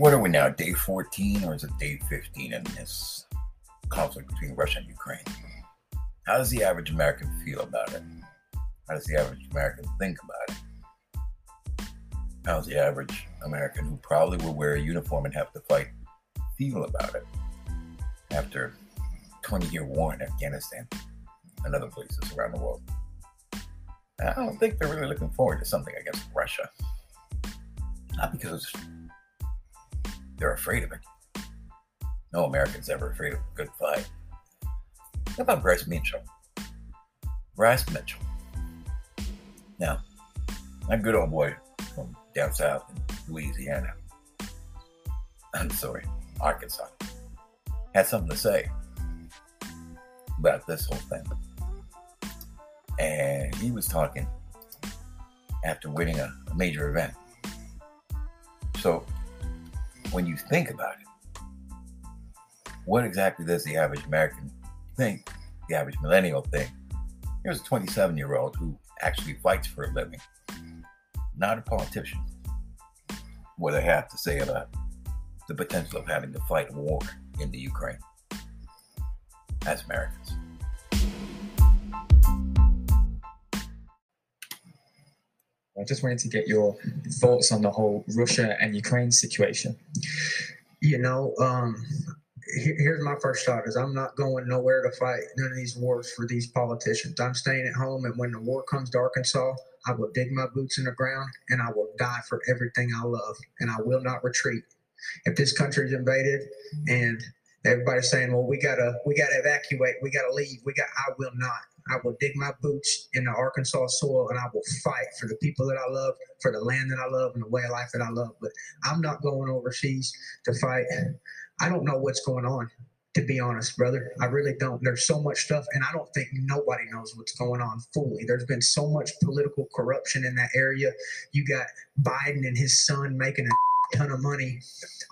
what are we now, day 14 or is it day 15 in this conflict between Russia and Ukraine? How does the average American feel about it? How does the average American think about it? How does the average American who probably will wear a uniform and have to fight feel about it after 20 year war in Afghanistan and other places around the world? I don't think they're really looking forward to something against Russia. Not because they're afraid of it. No American's ever afraid of a good fight. How about Bryce Mitchell? Bryce Mitchell. Now, my good old boy from down south in Louisiana. I'm sorry, Arkansas. Had something to say about this whole thing. And he was talking after winning a, a major event. So when you think about it, what exactly does the average American think, the average millennial think? Here's a 27 year old who actually fights for a living, not a politician. What I have to say about the potential of having to fight a war in the Ukraine as Americans. I just wanted to get your thoughts on the whole Russia and Ukraine situation. You know, um, here's my first thought: is I'm not going nowhere to fight none of these wars for these politicians. I'm staying at home, and when the war comes to Arkansas, I will dig my boots in the ground and I will die for everything I love, and I will not retreat. If this country is invaded and everybody's saying, "Well, we gotta, we gotta evacuate, we gotta leave," we got, I will not. I will dig my boots in the Arkansas soil and I will fight for the people that I love, for the land that I love, and the way of life that I love. But I'm not going overseas to fight. I don't know what's going on, to be honest, brother. I really don't. There's so much stuff, and I don't think nobody knows what's going on fully. There's been so much political corruption in that area. You got Biden and his son making a ton of money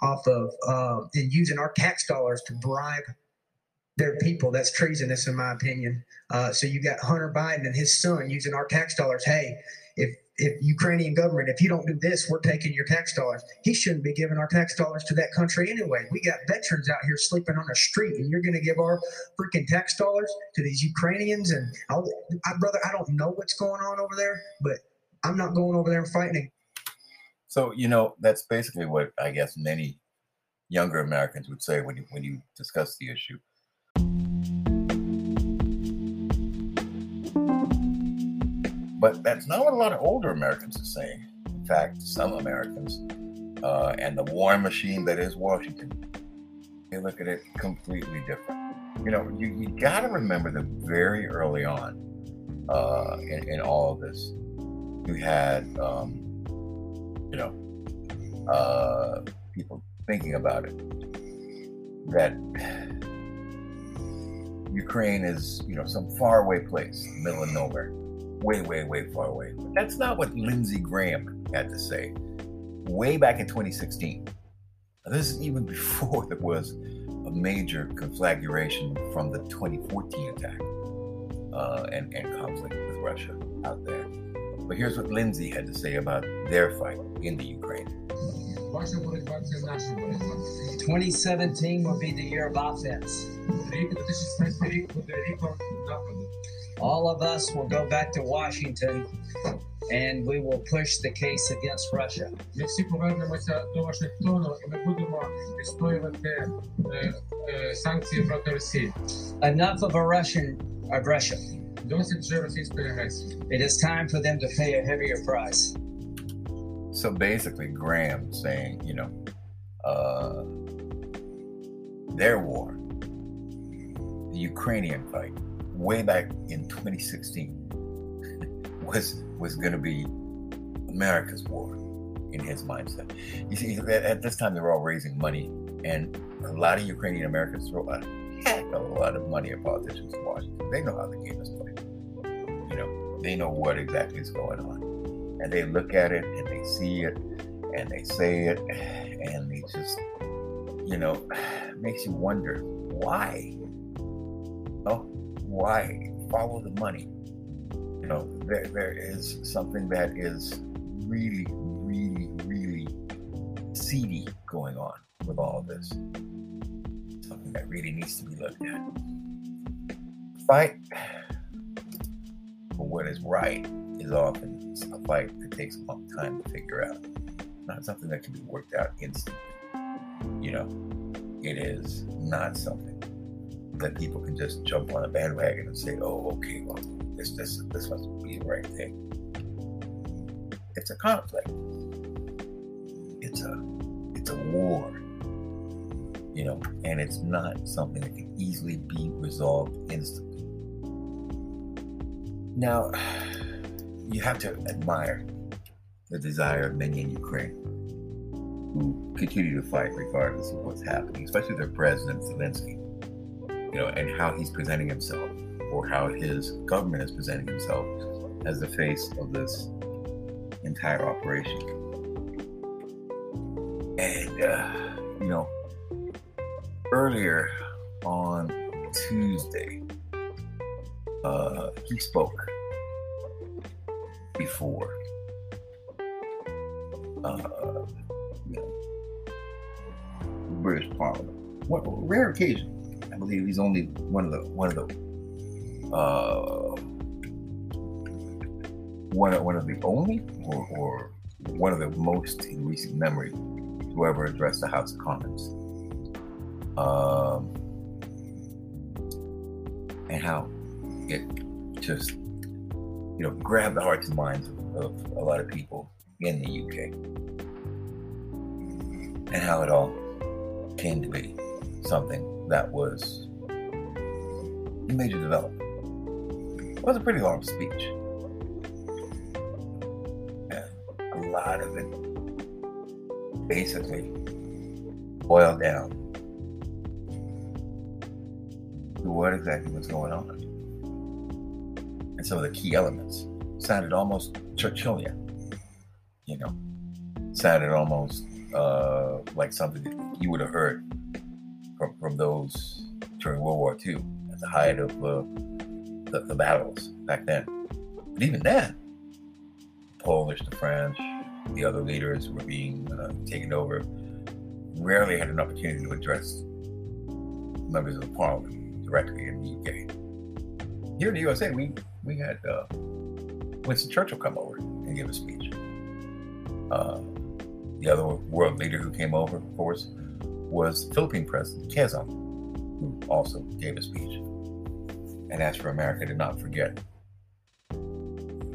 off of uh, and using our tax dollars to bribe their people. That's treasonous, in my opinion. Uh, so you got Hunter Biden and his son using our tax dollars. Hey, if if Ukrainian government, if you don't do this, we're taking your tax dollars. He shouldn't be giving our tax dollars to that country anyway. We got veterans out here sleeping on the street, and you're going to give our freaking tax dollars to these Ukrainians. And I, brother, I don't know what's going on over there, but I'm not going over there and fighting. So you know that's basically what I guess many younger Americans would say when you when you discuss the issue. But that's not what a lot of older Americans are saying. In fact, some Americans uh, and the war machine that is Washington, they look at it completely different. You know, you, you got to remember that very early on uh, in, in, all of this, you had, um, you know, uh, people thinking about it that Ukraine is, you know, some faraway place, middle of nowhere way, way, way far away. But that's not what Lindsey Graham had to say way back in 2016. Now, this is even before there was a major conflagration from the 2014 attack uh, and, and conflict with Russia out there. But here's what Lindsey had to say about their fight in the Ukraine. 2017 will be the year of offense. All of us will go back to Washington and we will push the case against Russia. Enough of a Russian aggression. It is time for them to pay a heavier price. So basically, Graham saying, you know, uh, their war, the Ukrainian fight, way back in 2016 was was going to be America's war in his mindset. You see, at this time they were all raising money, and a lot of Ukrainian Americans throw a heck of a lot of money at politicians in Washington. They know how the game is played. You know, they know what exactly is going on, and they look at it and they see it and they say it, and they just, you know, makes you wonder why. Oh, why follow the money? You know, there, there is something that is really, really, really seedy going on with all of this. Something that really needs to be looked at. Fight for what is right is often a fight that takes a long time to figure out. Not something that can be worked out instantly. You know, it is not something that people can just jump on a bandwagon and say, "Oh, okay, well, this this this must be the right thing." It's a conflict. It's a it's a war. You know, and it's not something that can easily be resolved instantly. Now, you have to admire the desire of many in Ukraine who continue to fight regardless of what's happening, especially their president Zelensky, you know, and how he's presenting himself or how his government is presenting himself as the face of this entire operation. And, uh, you know, earlier on Tuesday, uh, he spoke before uh, you know, British Parliament. What rare occasion. Believe he's only one of the one of the uh, one of, one of the only or, or one of the most in recent memory to ever address the House of Commons. Um, and how it just you know grabbed the hearts and minds of, of a lot of people in the UK and how it all came to be something that was a major development. It was a pretty long speech. And a lot of it basically boiled down to what exactly was going on. And some of the key elements sounded almost Churchillian, you know, sounded almost uh, like something that you would have heard from, from those during World War II at the height of uh, the, the, battles back then. But even then, the Polish, the French, the other leaders were being uh, taken over, rarely had an opportunity to address members of the parliament directly in the UK. Here in the USA, we, we had uh, Winston Churchill come over and give a speech. Uh, the other world leader who came over, of course, was Philippine President Quezon, who also gave a speech and asked for America to not forget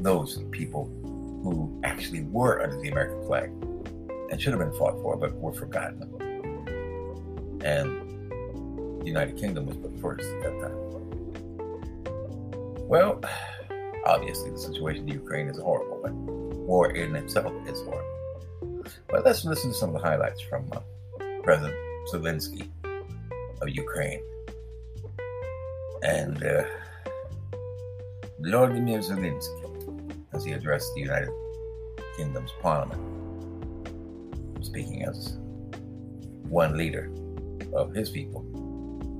those people who actually were under the American flag and should have been fought for, but were forgotten. And the United Kingdom was put first at that time. Well, obviously, the situation in Ukraine is horrible one. War in itself is horrible. But let's listen to some of the highlights from uh, President Zelensky of Ukraine. And uh, Vladimir Zelensky, as he addressed the United Kingdom's Parliament, speaking as one leader of his people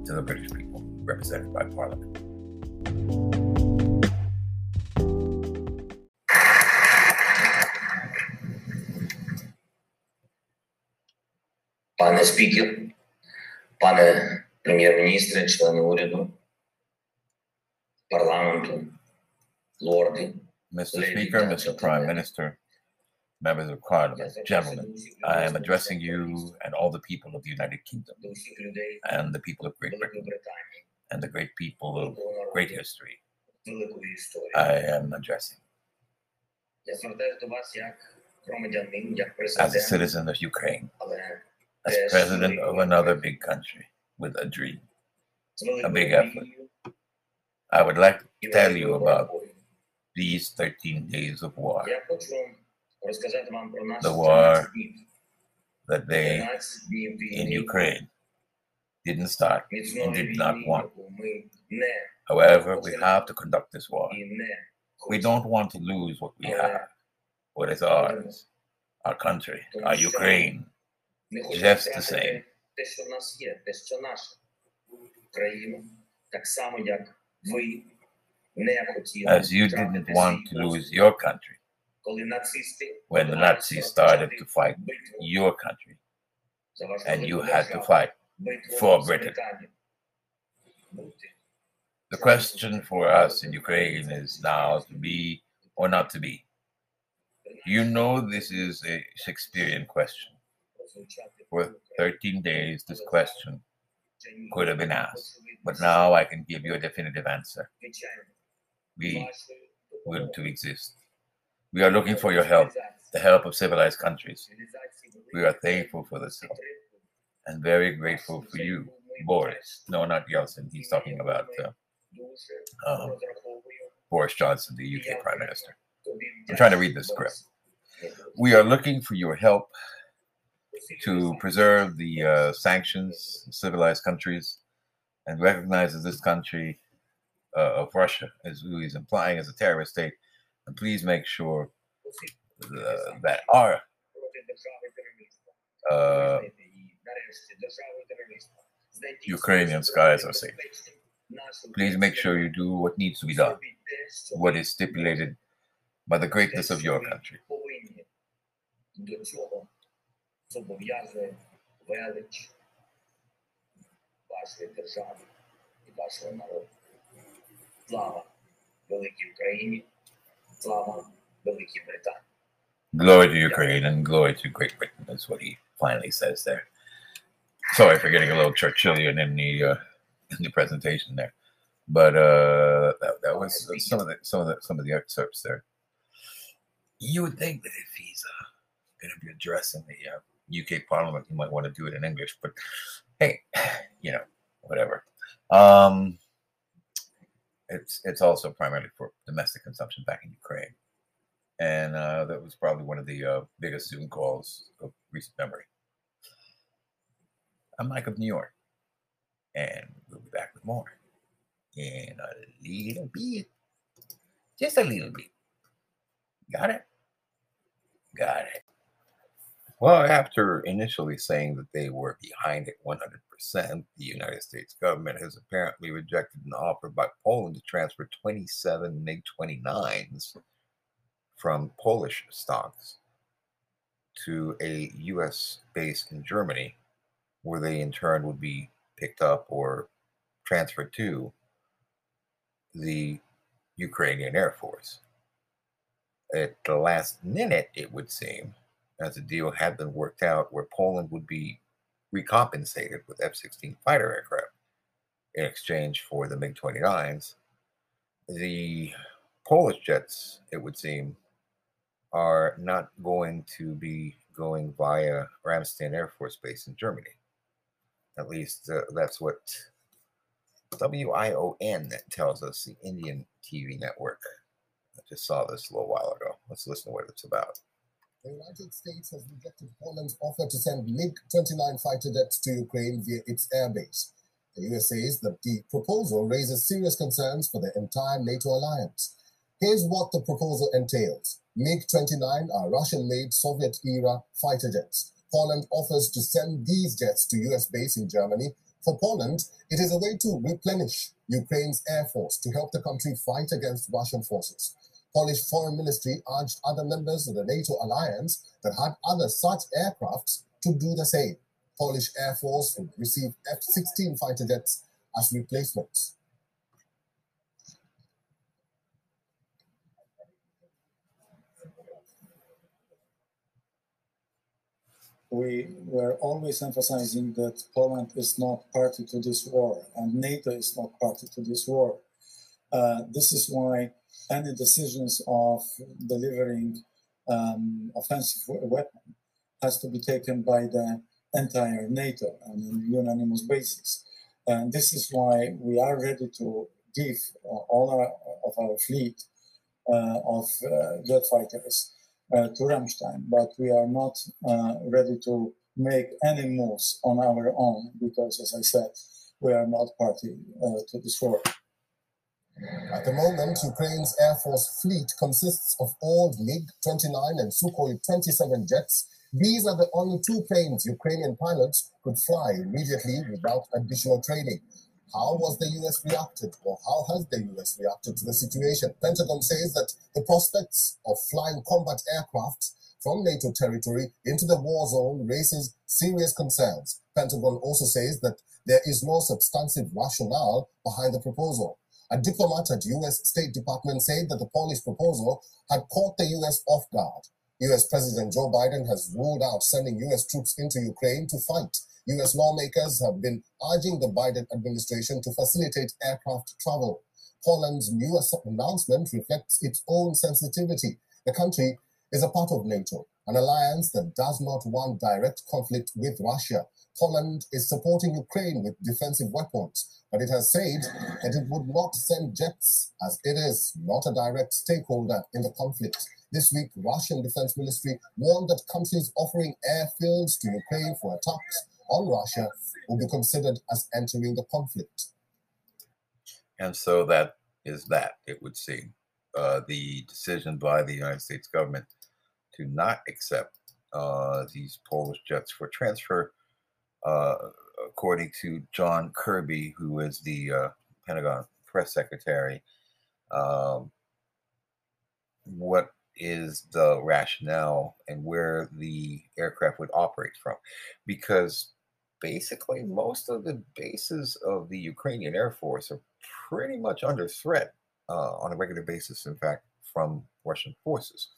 to the British people represented by Parliament. Пане спікер, пане прем'єр-міністре, члени уряду, парламенту, лорди. Mr. Speaker, Mr. Prime Minister, members of Parliament, gentlemen, I am addressing you and all the people of the United Kingdom and the people of Great Britain and the great people of great history. I am addressing. As a citizen of Ukraine, as president of another big country with a dream, a big effort. I would like to tell you about these 13 days of war. The war that they in Ukraine didn't start and did not want. However, we have to conduct this war. We don't want to lose what we have, what is ours, our country, our Ukraine, just the same. те, що в нас є, те, що наше Україну, так само як ви не хотіли As you didn't want to lose your country коли нацисти when the Nazis started to fight your country. за ваш and you велику had to державу, fight. битву for з Britain. Британією. Бути The question for us in Ukraine is now to be or not to be. You know, this is a Shakespearean question. For 13 days, this question could have been asked, but now I can give you a definitive answer. We will to exist. We are looking for your help, the help of civilized countries. We are thankful for this help and very grateful for you, Boris. No, not Yeltsin. He's talking about uh, um, Boris Johnson, the UK Prime Minister. I'm trying to read this script. We are looking for your help to preserve the uh, sanctions civilized countries and recognizes this country uh, of Russia as who he's implying as a terrorist state. And please make sure uh, that our uh, Ukrainian skies are safe. Please make sure you do what needs to be done, what is stipulated by the greatness of your country повинні до цього зобов'язує велич вашої держави і вашого народу. Слава великій Україні, слава Великій Британії. Glory to Ukraine and glory to Great Britain is what he finally says there. Sorry for getting a little Churchillian in the uh, in the presentation there, but uh, that, that was some of the some of the some of the excerpts there. You would think that if he's uh, going to be addressing the uh, UK Parliament, you might want to do it in English, but hey, you know, whatever. Um, it's it's also primarily for domestic consumption back in Ukraine and uh, that was probably one of the uh, biggest Zoom calls of recent memory. I'm Mike of New York, and we'll be back with more in a little bit, just a little bit. Got it? Got it. Well, after initially saying that they were behind it 100%, the United States government has apparently rejected an offer by Poland to transfer 27 MiG 29s from Polish stocks to a U.S. base in Germany, where they in turn would be picked up or transferred to the Ukrainian Air Force. At the last minute, it would seem, as the deal had been worked out, where Poland would be recompensated with F 16 fighter aircraft in exchange for the MiG 29s. The Polish jets, it would seem, are not going to be going via Ramstein Air Force Base in Germany. At least uh, that's what WION tells us, the Indian TV network. I just saw this a little while ago. Let's listen to what it's about. The United States has rejected Poland's offer to send MiG 29 fighter jets to Ukraine via its airbase. The US says that the proposal raises serious concerns for the entire NATO alliance. Here's what the proposal entails MiG 29 are Russian made Soviet era fighter jets. Poland offers to send these jets to US base in Germany. For Poland, it is a way to replenish Ukraine's air force to help the country fight against Russian forces. Polish Foreign Ministry urged other members of the NATO alliance that had other such aircrafts to do the same. Polish Air Force would receive F 16 fighter jets as replacements. we were always emphasizing that Poland is not party to this war and NATO is not party to this war. Uh, this is why any decisions of delivering um, offensive weapon has to be taken by the entire NATO on a unanimous basis. And this is why we are ready to give all our, of our fleet uh, of uh, jet fighters uh, to Ramstein, but we are not uh, ready to make any moves on our own because, as I said, we are not party uh, to this war. At the moment, Ukraine's Air Force fleet consists of old MiG 29 and Sukhoi 27 jets. These are the only two planes Ukrainian pilots could fly immediately without additional training. How was the US reacted, or how has the US reacted to the situation? Pentagon says that the prospects of flying combat aircraft from NATO territory into the war zone raises serious concerns. Pentagon also says that there is no substantive rationale behind the proposal. A diplomat at the U.S. State Department said that the Polish proposal had caught the U.S. off guard. U.S. President Joe Biden has ruled out sending U.S. troops into Ukraine to fight. U.S. lawmakers have been urging the Biden administration to facilitate aircraft travel. Poland's new announcement reflects its own sensitivity. The country is a part of NATO, an alliance that does not want direct conflict with Russia. Poland is supporting Ukraine with defensive weapons, but it has said that it would not send jets as it is not a direct stakeholder in the conflict. This week, Russian Defense Ministry warned that countries offering airfields to Ukraine for attacks on Russia will be considered as entering the conflict. And so that is that, it would seem. Uh, the decision by the United States government to not accept uh, these Polish jets for transfer, uh, according to John Kirby, who is the uh, Pentagon press secretary. Um, what is the rationale and where the aircraft would operate from? Because basically most of the bases of the Ukrainian Air Force are pretty much under threat uh, on a regular basis, in fact, from Russian forces.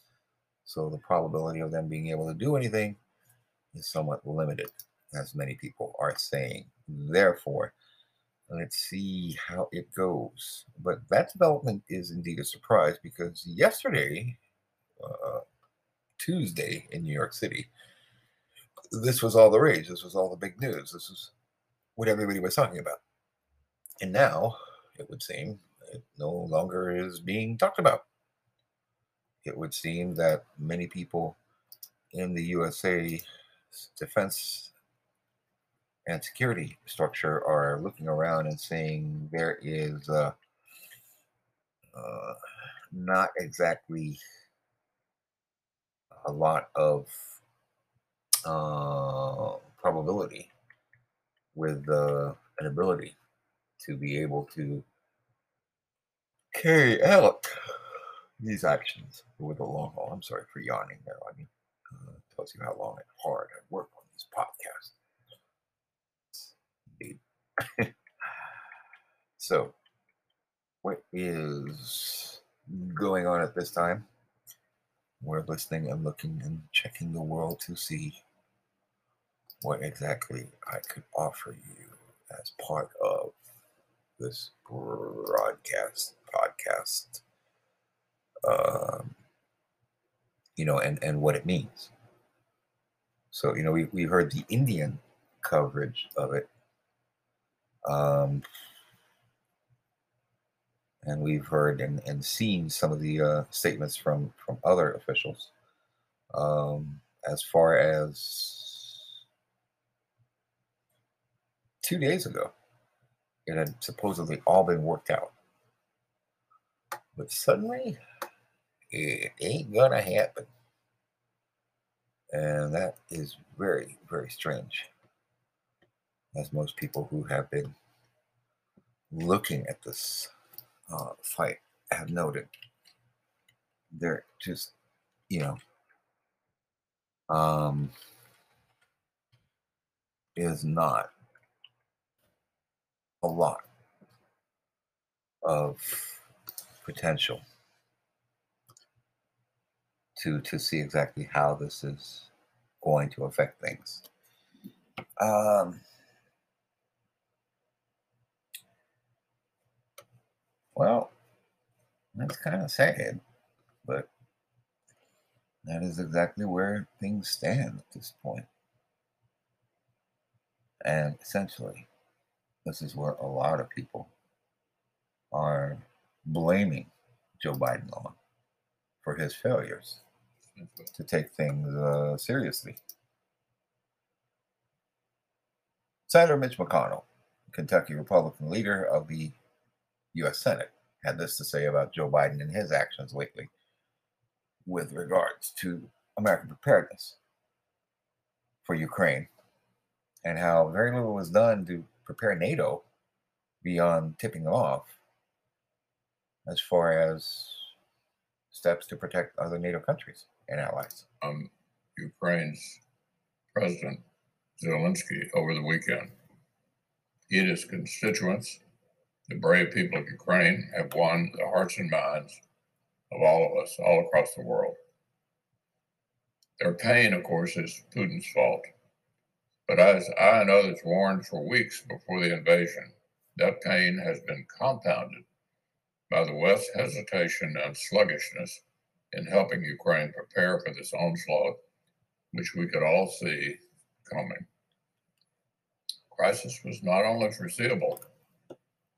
So the probability of them being able to do anything is somewhat limited, as many people are saying. Therefore, let's see how it goes. But that development is indeed a surprise because yesterday, uh, Tuesday in New York City, this was all the rage. This was all the big news. This is what everybody was talking about. And now, it would seem, it no longer is being talked about. It would seem that many people in the USA defense and security structure are looking around and saying there is uh, uh, not exactly a lot of uh, probability with uh, an ability to be able to carry out these actions with the long haul. I'm sorry for yawning there. I mean, uh, tells you how long and hard I work on these podcasts. So, what is going on at this time? We're listening and looking and checking the world to see what exactly I could offer you as part of this broadcast podcast. Um, you know, and, and what it means. So, you know, we, we heard the Indian coverage of it. Um, and we've heard and, and seen some of the uh, statements from, from other officials. Um, as far as two days ago, it had supposedly all been worked out. But suddenly, it ain't gonna happen. And that is very, very strange. As most people who have been looking at this uh, fight have noted, they're just, you know, um, is not a lot of potential to to see exactly how this is going to affect things. Um, well, that's kind of sad, but that is exactly where things stand at this point. And essentially, this is where a lot of people are blaming Joe Biden on for his failures to take things uh, seriously. Senator Mitch McConnell, Kentucky Republican leader of the U.S. Senate, had this to say about Joe Biden and his actions lately with regards to American preparedness for Ukraine and how very little was done to prepare NATO beyond tipping them off as far as steps to protect other NATO countries and allies. Um, Ukraine's President Zelensky over the weekend. He and his constituents, the brave people of Ukraine, have won the hearts and minds of all of us all across the world. Their pain, of course, is Putin's fault. But as I and others warned for weeks before the invasion, that pain has been compounded by the West's hesitation and sluggishness in helping Ukraine prepare for this onslaught, which we could all see coming. Crisis was not only foreseeable,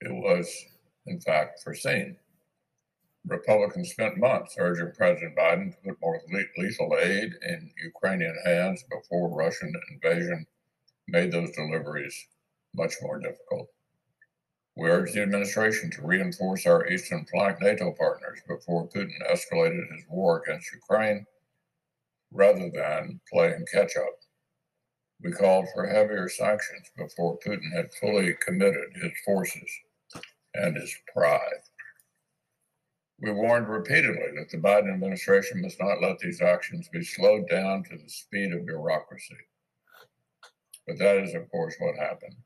it was, in fact, foreseen. Republicans spent months urging President Biden to put more lethal aid in Ukrainian hands before Russian invasion made those deliveries much more difficult. We urged the administration to reinforce our eastern flank NATO partners before Putin escalated his war against Ukraine rather than playing catch up. We called for heavier sanctions before Putin had fully committed his forces and his pride. We warned repeatedly that the Biden administration must not let these actions be slowed down to the speed of bureaucracy. But that is, of course, what happened.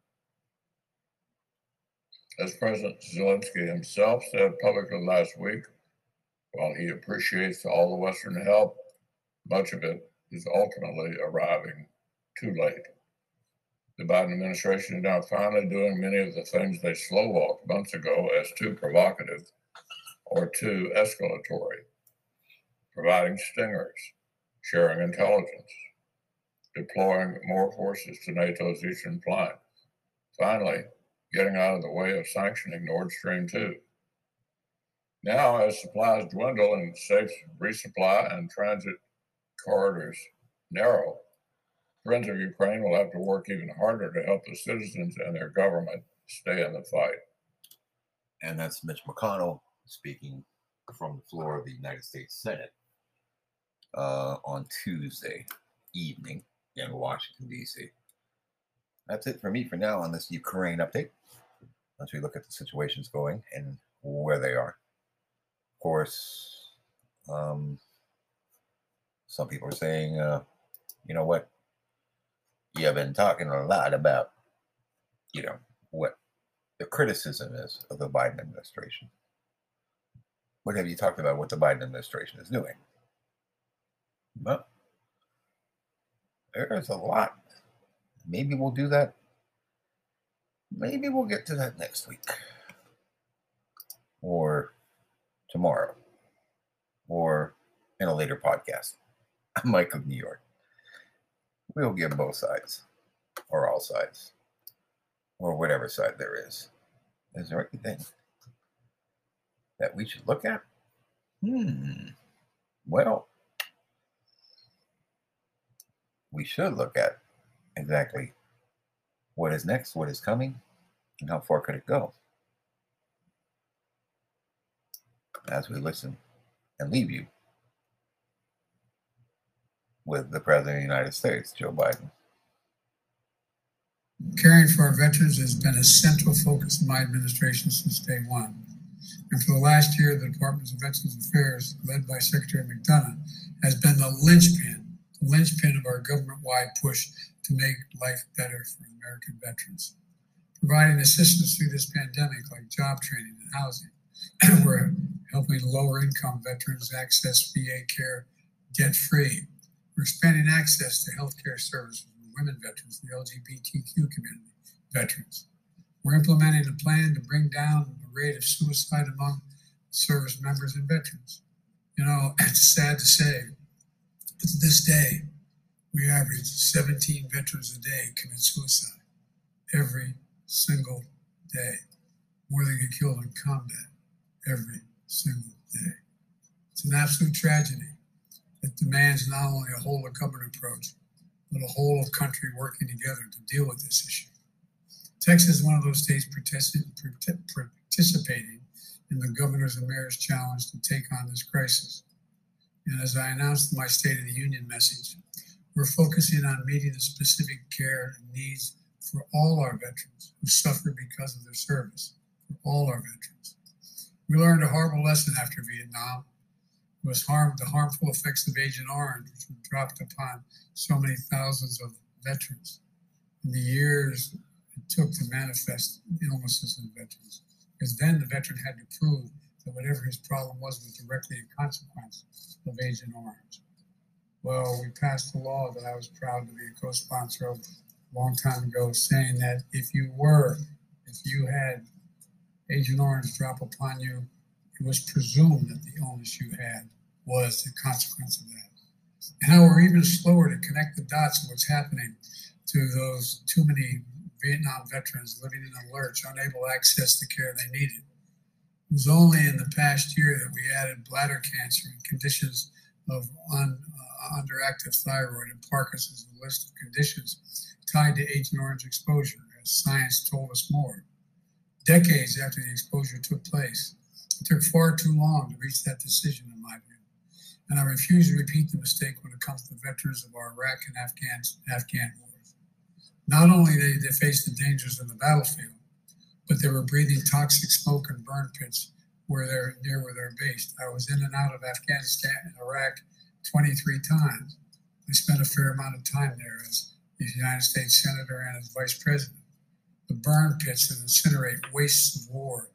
As President Zelensky himself said publicly last week, while he appreciates all the Western help, much of it is ultimately arriving too late. The Biden administration is now finally doing many of the things they slow walked months ago as too provocative or too escalatory, providing stingers, sharing intelligence, deploying more forces to NATO's eastern flank. Finally, getting out of the way of sanctioning Nord Stream 2. Now, as supplies dwindle and safe resupply and transit corridors narrow, Friends of Ukraine will have to work even harder to help the citizens and their government stay in the fight. And that's Mitch McConnell speaking from the floor of the United States Senate uh, on Tuesday evening in Washington, D.C. That's it for me for now on this Ukraine update as we look at the situations going and where they are. Of course, um, some people are saying, uh, you know what? You've been talking a lot about, you know, what the criticism is of the Biden administration. What have you talked about what the Biden administration is doing? Well, there's a lot. Maybe we'll do that Maybe we'll get to that next week or tomorrow or in a later podcast. I'm Mike of New York. We'll give both sides or all sides or whatever side there is. Is there anything that we should look at? Hmm. Well, we should look at exactly what is next, what is coming, and how far could it go? As we listen and leave you with the President of the United States, Joe Biden. Caring for our veterans has been a central focus of my administration since day one. And for the last year, the Department of Veterans Affairs, led by Secretary McDonough, has been the linchpin, linchpin of our government wide push to make life better for American veterans. Providing assistance through this pandemic, like job training and housing. We're helping lower income veterans access VA care debt free. We're expanding access to healthcare services for women veterans, the LGBTQ community veterans. We're implementing a plan to bring down the rate of suicide among service members and veterans. You know, it's sad to say, but to this day, we average 17 veterans a day commit suicide every single day, more than get killed in combat every single day. It's an absolute tragedy that demands not only a whole of government approach, but a whole of country working together to deal with this issue. Texas is one of those states participating in the governor's and mayor's challenge to take on this crisis. And as I announced my State of the Union message, we're focusing on meeting the specific care and needs for all our veterans who suffer because of their service, for all our veterans. We learned a horrible lesson after Vietnam. was harmed the harmful effects of Agent Orange, which were dropped upon so many thousands of veterans in the years it took to manifest illnesses in veterans. Because then the veteran had to prove that whatever his problem was was directly a consequence of Agent Orange. Well, we passed a law that I was proud to be a co-sponsor of a long time ago, saying that if you were, if you had Agent Orange drop upon you, it was presumed that the illness you had was the consequence of that. And how we're even slower to connect the dots of what's happening to those too many Vietnam veterans living in a lurch, unable to access the care they needed. It was only in the past year that we added bladder cancer and conditions of un, uh, underactive thyroid and Parkinson's, a list of conditions tied to Agent Orange exposure, as science told us more. Decades after the exposure took place, it took far too long to reach that decision, in my view. And I refuse to repeat the mistake when it comes to veterans of our Iraq and Afghan, Afghan wars. Not only did they face the dangers in the battlefield, but they were breathing toxic smoke and burn pits where they're near where they're based. I was in and out of Afghanistan and Iraq 23 times. I spent a fair amount of time there as the United States Senator and as Vice President. The burn pits that incinerate wastes of war,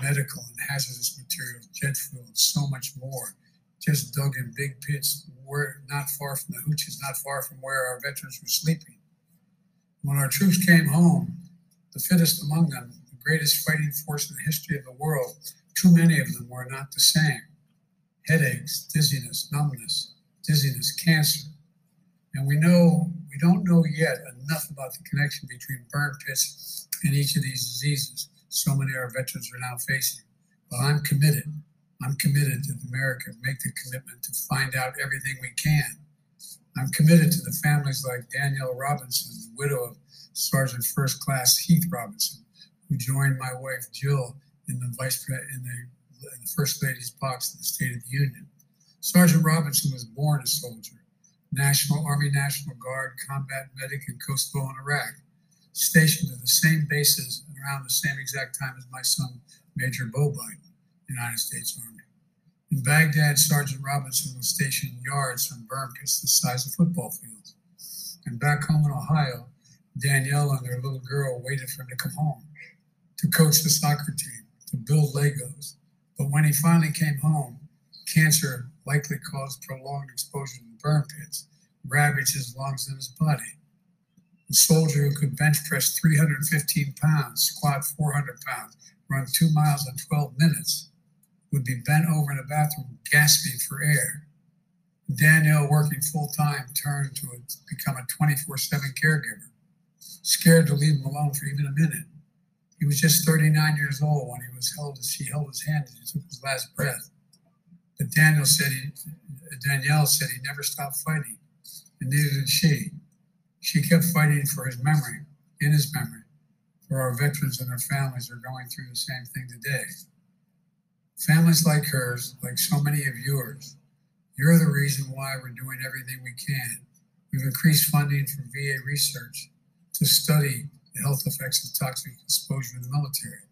medical and hazardous materials, jet fuel, and so much more, just dug in big pits where not far from the hooches, not far from where our veterans were sleeping. When our troops came home, the fittest among them, the greatest fighting force in the history of the world, too many of them were not the same. Headaches, dizziness, numbness, dizziness, cancer. And we know, we don't know yet enough about the connection between burn pits and each of these diseases so many of our veterans are now facing. But I'm committed. I'm committed that America make the commitment to find out everything we can. I'm committed to the families like Danielle Robinson, the widow of Sergeant First Class Heath Robinson, who joined my wife Jill in the vice in the, in the First Lady's box in the State of the Union. Sergeant Robinson was born a soldier, National Army National Guard, combat medic in Kosovo and Iraq, stationed at the same bases around the same exact time as my son, Major Beau Biden, United States Army. In Baghdad, Sergeant Robinson was stationed yards from pits the size of football fields. And back home in Ohio, Danielle and their little girl waited for him to come home to coach the soccer team to build Legos. But when he finally came home, cancer likely caused prolonged exposure to burn pits, ravaged his lungs and his body. The soldier who could bench press 315 pounds, squat 400 pounds, run two miles in 12 minutes would be bent over in a bathroom gasping for air. Danielle, working full time, turned to become a 24 7 caregiver, scared to leave him alone for even a minute. He was just 39 years old when he was held. As she held his hand as he took his last breath. But Daniel said he, Danielle said he never stopped fighting, and neither did she. She kept fighting for his memory, in his memory, for our veterans and their families are going through the same thing today. Families like hers, like so many of yours, you're the reason why we're doing everything we can. We've increased funding for VA research to study the health effects of toxic exposure in the military.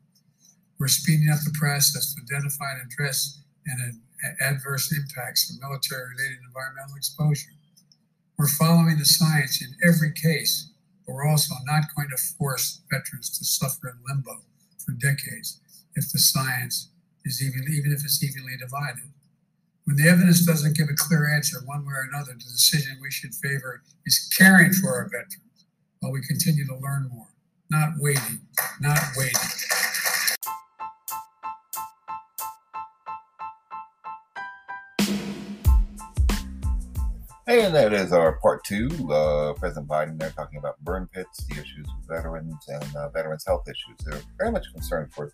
We're speeding up the process to identify and address and adverse impacts of military related environmental exposure. We're following the science in every case, but we're also not going to force veterans to suffer in limbo for decades if the science is even, even if it's evenly divided. When the evidence doesn't give a clear answer one way or another, the decision we should favor is caring for our veterans while we continue to learn more, not waiting, not waiting. And that is our part two. Uh, President Biden, they're talking about burn pits, the issues with veterans, and uh, veterans' health issues. They're very much concerned for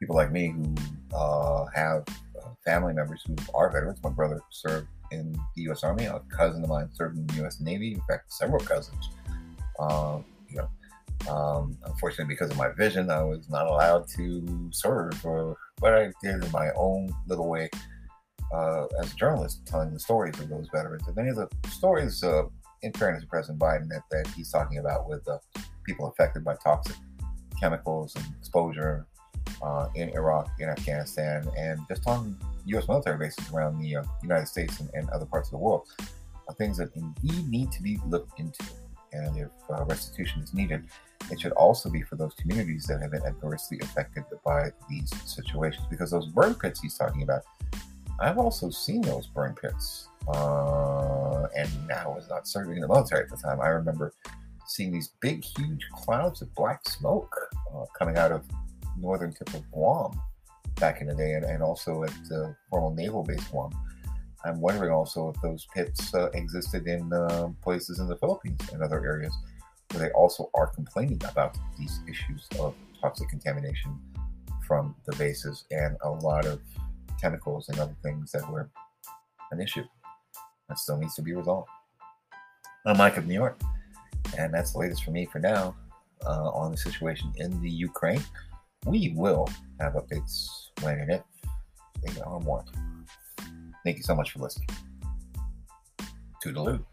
people like me who uh, have uh, family members who are veterans. My brother served in the U.S. Army. A cousin of mine served in the U.S. Navy. In fact, several cousins. Uh, you know, um, unfortunately, because of my vision, I was not allowed to serve, or what I did in my own little way uh, as a journalist, telling the stories of those veterans. And many of the stories, uh, in fairness to President Biden, that, that he's talking about with uh, people affected by toxic chemicals and exposure uh, in Iraq, in Afghanistan, and just on U.S. military bases around the uh, United States and, and, other parts of the world are things that indeed need to be looked into. And if uh, restitution is needed, it should also be for those communities that have been adversely affected by these situations. Because those burn pits he's talking about, I've also seen those burn pits. Uh, and I was not serving in the military at the time. I remember seeing these big, huge clouds of black smoke uh, coming out of northern tip of Guam back in the day, and, and also at the former naval base Guam. I'm wondering also if those pits uh, existed in uh, places in the Philippines and other areas where they also are complaining about these issues of toxic contamination from the bases and a lot of chemicals and other things that were an issue that still needs to be resolved. I'm Mike of New York, and that's the latest for me for now uh, on the situation in the Ukraine. We will have updates when and if they are. Thank you so much for listening. Toodaloo.